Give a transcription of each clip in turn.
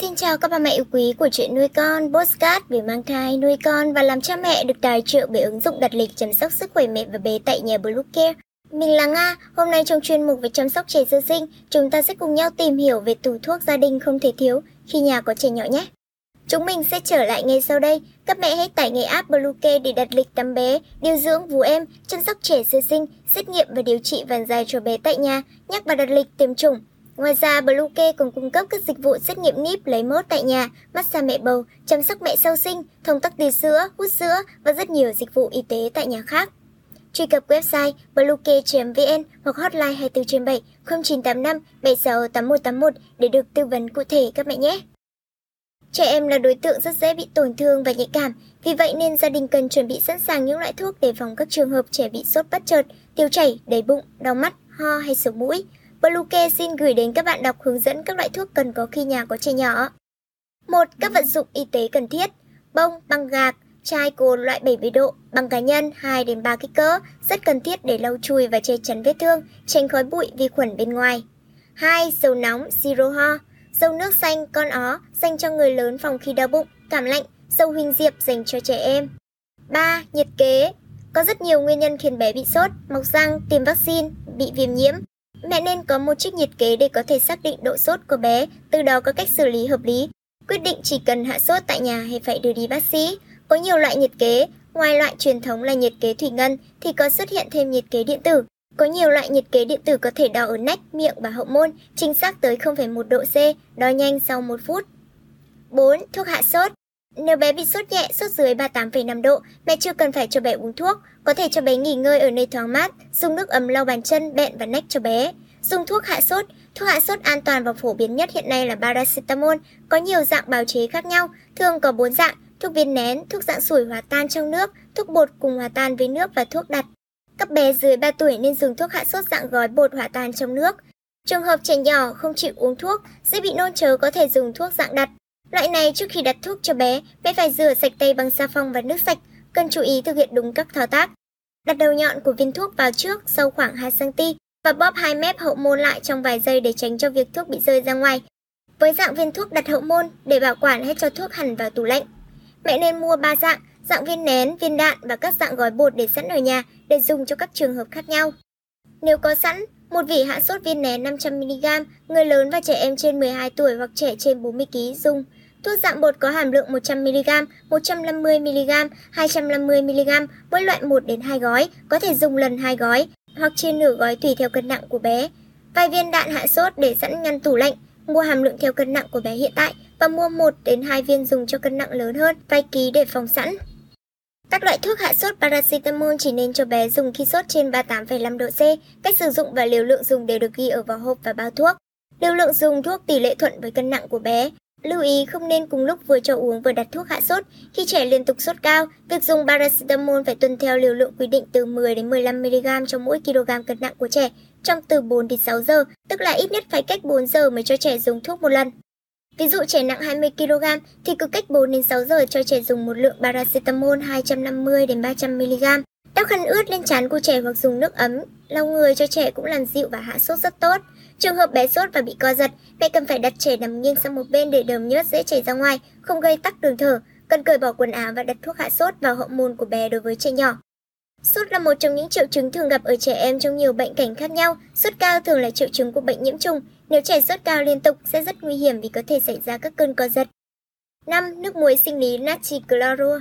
Xin chào các bà mẹ yêu quý của chuyện nuôi con, postcard về mang thai, nuôi con và làm cha mẹ được tài trợ bởi ứng dụng đặt lịch chăm sóc sức khỏe mẹ và bé tại nhà Blue Care. Mình là Nga, hôm nay trong chuyên mục về chăm sóc trẻ sơ sinh, chúng ta sẽ cùng nhau tìm hiểu về tủ thuốc gia đình không thể thiếu khi nhà có trẻ nhỏ nhé. Chúng mình sẽ trở lại ngay sau đây. Các mẹ hãy tải ngay app Bluecare để đặt lịch tắm bé, điều dưỡng vú em, chăm sóc trẻ sơ sinh, xét nghiệm và điều trị vàng dài cho bé tại nhà, nhắc và đặt lịch tiêm chủng. Ngoài ra, Bluecare còn cung cấp các dịch vụ xét nghiệm níp lấy mốt tại nhà, massage mẹ bầu, chăm sóc mẹ sau sinh, thông tắc tì sữa, hút sữa và rất nhiều dịch vụ y tế tại nhà khác. Truy cập website bluecare.vn hoặc hotline 24 trên 7 0985 76 8181 để được tư vấn cụ thể các mẹ nhé. Trẻ em là đối tượng rất dễ bị tổn thương và nhạy cảm, vì vậy nên gia đình cần chuẩn bị sẵn sàng những loại thuốc để phòng các trường hợp trẻ bị sốt bất chợt, tiêu chảy, đầy bụng, đau mắt, ho hay sổ mũi. Bluecare xin gửi đến các bạn đọc hướng dẫn các loại thuốc cần có khi nhà có trẻ nhỏ. Một Các vật dụng y tế cần thiết. Bông, băng gạc, chai cồn loại 70 độ, băng cá nhân 2 đến 3 kích cỡ, rất cần thiết để lau chùi và che chắn vết thương, tránh khói bụi vi khuẩn bên ngoài. 2. Dầu nóng, siro ho, dầu nước xanh, con ó, dành cho người lớn phòng khi đau bụng, cảm lạnh, dầu huỳnh diệp dành cho trẻ em. 3. Nhiệt kế, có rất nhiều nguyên nhân khiến bé bị sốt, mọc răng, tiêm vaccine, bị viêm nhiễm. Mẹ nên có một chiếc nhiệt kế để có thể xác định độ sốt của bé, từ đó có cách xử lý hợp lý. Quyết định chỉ cần hạ sốt tại nhà hay phải đưa đi bác sĩ. Có nhiều loại nhiệt kế, ngoài loại truyền thống là nhiệt kế thủy ngân thì có xuất hiện thêm nhiệt kế điện tử. Có nhiều loại nhiệt kế điện tử có thể đo ở nách, miệng và hậu môn, chính xác tới 0,1 độ C, đo nhanh sau 1 phút. 4. Thuốc hạ sốt nếu bé bị sốt nhẹ, sốt dưới 38,5 độ, mẹ chưa cần phải cho bé uống thuốc, có thể cho bé nghỉ ngơi ở nơi thoáng mát, dùng nước ấm lau bàn chân, bẹn và nách cho bé. Dùng thuốc hạ sốt, thuốc hạ sốt an toàn và phổ biến nhất hiện nay là paracetamol, có nhiều dạng bào chế khác nhau, thường có 4 dạng, thuốc viên nén, thuốc dạng sủi hòa tan trong nước, thuốc bột cùng hòa tan với nước và thuốc đặt. Các bé dưới 3 tuổi nên dùng thuốc hạ sốt dạng gói bột hòa tan trong nước. Trường hợp trẻ nhỏ không chịu uống thuốc, dễ bị nôn chớ có thể dùng thuốc dạng đặt. Loại này trước khi đặt thuốc cho bé, bé phải rửa sạch tay bằng xà phòng và nước sạch, cần chú ý thực hiện đúng các thao tác. Đặt đầu nhọn của viên thuốc vào trước, sâu khoảng 2 cm và bóp hai mép hậu môn lại trong vài giây để tránh cho việc thuốc bị rơi ra ngoài. Với dạng viên thuốc đặt hậu môn, để bảo quản hay cho thuốc hẳn vào tủ lạnh. Mẹ nên mua 3 dạng, dạng viên nén, viên đạn và các dạng gói bột để sẵn ở nhà để dùng cho các trường hợp khác nhau. Nếu có sẵn, một vỉ hạ sốt viên nén 500mg, người lớn và trẻ em trên 12 tuổi hoặc trẻ trên 40kg dùng. Thuốc dạng bột có hàm lượng 100mg, 150mg, 250mg, mỗi loại 1 đến 2 gói, có thể dùng lần 2 gói hoặc chia nửa gói tùy theo cân nặng của bé. Vài viên đạn hạ sốt để sẵn ngăn tủ lạnh, mua hàm lượng theo cân nặng của bé hiện tại và mua 1 đến 2 viên dùng cho cân nặng lớn hơn, vài ký để phòng sẵn. Các loại thuốc hạ sốt paracetamol chỉ nên cho bé dùng khi sốt trên 38,5 độ C. Cách sử dụng và liều lượng dùng đều được ghi ở vỏ hộp và bao thuốc. Liều lượng dùng thuốc tỷ lệ thuận với cân nặng của bé. Lưu ý không nên cùng lúc vừa cho uống vừa đặt thuốc hạ sốt. Khi trẻ liên tục sốt cao, việc dùng paracetamol phải tuân theo liều lượng quy định từ 10 đến 15 mg cho mỗi kg cân nặng của trẻ trong từ 4 đến 6 giờ, tức là ít nhất phải cách 4 giờ mới cho trẻ dùng thuốc một lần. Ví dụ trẻ nặng 20 kg thì cứ cách 4 đến 6 giờ cho trẻ dùng một lượng paracetamol 250 đến 300 mg. Đắp khăn ướt lên trán của trẻ hoặc dùng nước ấm, lau người cho trẻ cũng làm dịu và hạ sốt rất tốt. Trường hợp bé sốt và bị co giật, mẹ cần phải đặt trẻ nằm nghiêng sang một bên để đờm nhớt dễ chảy ra ngoài, không gây tắc đường thở. Cần cởi bỏ quần áo và đặt thuốc hạ sốt vào hậu môn của bé đối với trẻ nhỏ. Sốt là một trong những triệu chứng thường gặp ở trẻ em trong nhiều bệnh cảnh khác nhau. Sốt cao thường là triệu chứng của bệnh nhiễm trùng. Nếu trẻ sốt cao liên tục sẽ rất nguy hiểm vì có thể xảy ra các cơn co giật. 5. Nước muối sinh lý natri chlorua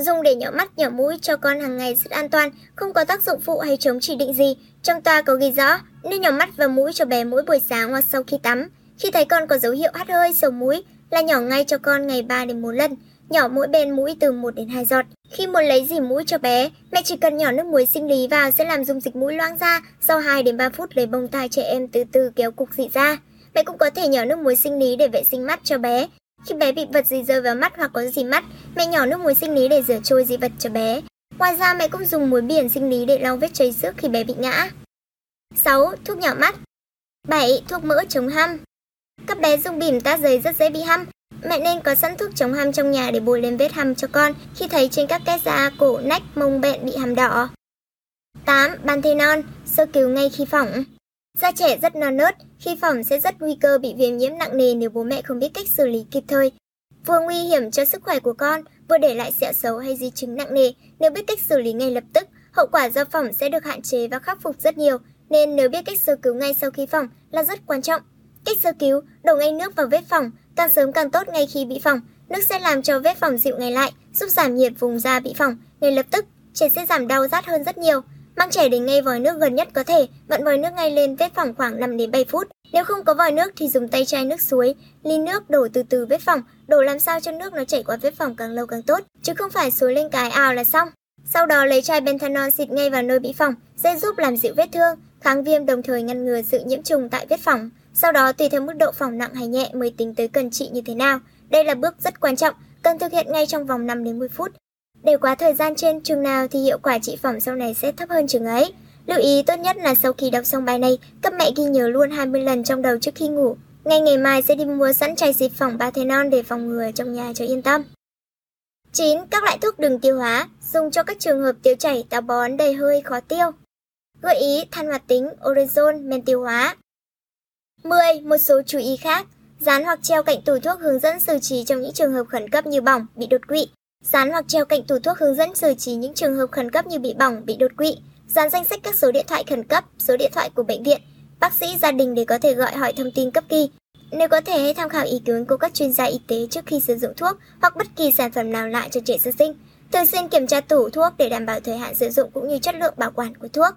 Dùng để nhỏ mắt, nhỏ mũi cho con hàng ngày rất an toàn, không có tác dụng phụ hay chống chỉ định gì. Trong toa có ghi rõ, nên nhỏ mắt và mũi cho bé mỗi buổi sáng hoặc sau khi tắm. Khi thấy con có dấu hiệu hắt hơi, sổ mũi, là nhỏ ngay cho con ngày 3 đến 4 lần, nhỏ mỗi bên mũi từ 1 đến 2 giọt. Khi muốn lấy dì mũi cho bé, mẹ chỉ cần nhỏ nước muối sinh lý vào sẽ làm dung dịch mũi loang ra, sau 2 đến 3 phút lấy bông tai trẻ em từ từ kéo cục dị ra. Mẹ cũng có thể nhỏ nước muối sinh lý để vệ sinh mắt cho bé. Khi bé bị vật gì rơi vào mắt hoặc có gì mắt, mẹ nhỏ nước muối sinh lý để rửa trôi dị vật cho bé. Ngoài ra mẹ cũng dùng muối biển sinh lý để lau vết chảy xước khi bé bị ngã. 6. Thuốc nhỏ mắt 7. Thuốc mỡ chống hăm Các bé dùng bỉm tát giấy rất dễ bị hăm. Mẹ nên có sẵn thuốc chống hăm trong nhà để bôi lên vết hăm cho con khi thấy trên các cái da, cổ, nách, mông bẹn bị hăm đỏ. 8. Panthenol, sơ cứu ngay khi phỏng. Da trẻ rất non nớt, khi phỏng sẽ rất nguy cơ bị viêm nhiễm nặng nề nếu bố mẹ không biết cách xử lý kịp thời. Vừa nguy hiểm cho sức khỏe của con, vừa để lại sẹo xấu hay di chứng nặng nề, nếu biết cách xử lý ngay lập tức, hậu quả do phỏng sẽ được hạn chế và khắc phục rất nhiều, nên nếu biết cách sơ cứu ngay sau khi phỏng là rất quan trọng. Cách sơ cứu, đổ ngay nước vào vết phỏng, càng sớm càng tốt ngay khi bị phỏng. Nước sẽ làm cho vết phỏng dịu ngay lại, giúp giảm nhiệt vùng da bị phỏng, ngay lập tức trẻ sẽ giảm đau rát hơn rất nhiều. Mang trẻ đến ngay vòi nước gần nhất có thể, vặn vòi nước ngay lên vết phỏng khoảng 5 đến 7 phút. Nếu không có vòi nước thì dùng tay chai nước suối, ly nước đổ từ từ vết phỏng, đổ làm sao cho nước nó chảy qua vết phỏng càng lâu càng tốt, chứ không phải suối lên cái ào là xong. Sau đó lấy chai bentanol xịt ngay vào nơi bị phỏng, sẽ giúp làm dịu vết thương, kháng viêm đồng thời ngăn ngừa sự nhiễm trùng tại vết phỏng. Sau đó tùy theo mức độ phỏng nặng hay nhẹ mới tính tới cần trị như thế nào. Đây là bước rất quan trọng, cần thực hiện ngay trong vòng 5 đến 10 phút. Để quá thời gian trên chừng nào thì hiệu quả trị phòng sau này sẽ thấp hơn chừng ấy. Lưu ý tốt nhất là sau khi đọc xong bài này, các mẹ ghi nhớ luôn 20 lần trong đầu trước khi ngủ. Ngay ngày mai sẽ đi mua sẵn chai xịt phòng Parthenon để phòng ngừa trong nhà cho yên tâm. 9. Các loại thuốc đường tiêu hóa, dùng cho các trường hợp tiêu chảy, táo bón, đầy hơi, khó tiêu. Gợi ý than hoạt tính, orezon, men tiêu hóa. 10. Một số chú ý khác. Dán hoặc treo cạnh tủ thuốc hướng dẫn xử trí trong những trường hợp khẩn cấp như bỏng, bị đột quỵ. Dán hoặc treo cạnh tủ thuốc hướng dẫn xử trí những trường hợp khẩn cấp như bị bỏng, bị đột quỵ. Dán danh sách các số điện thoại khẩn cấp, số điện thoại của bệnh viện, bác sĩ, gia đình để có thể gọi hỏi thông tin cấp kỳ. Nếu có thể hãy tham khảo ý kiến của các chuyên gia y tế trước khi sử dụng thuốc hoặc bất kỳ sản phẩm nào lại cho trẻ sơ sinh. Thường xuyên kiểm tra tủ thuốc để đảm bảo thời hạn sử dụng cũng như chất lượng bảo quản của thuốc.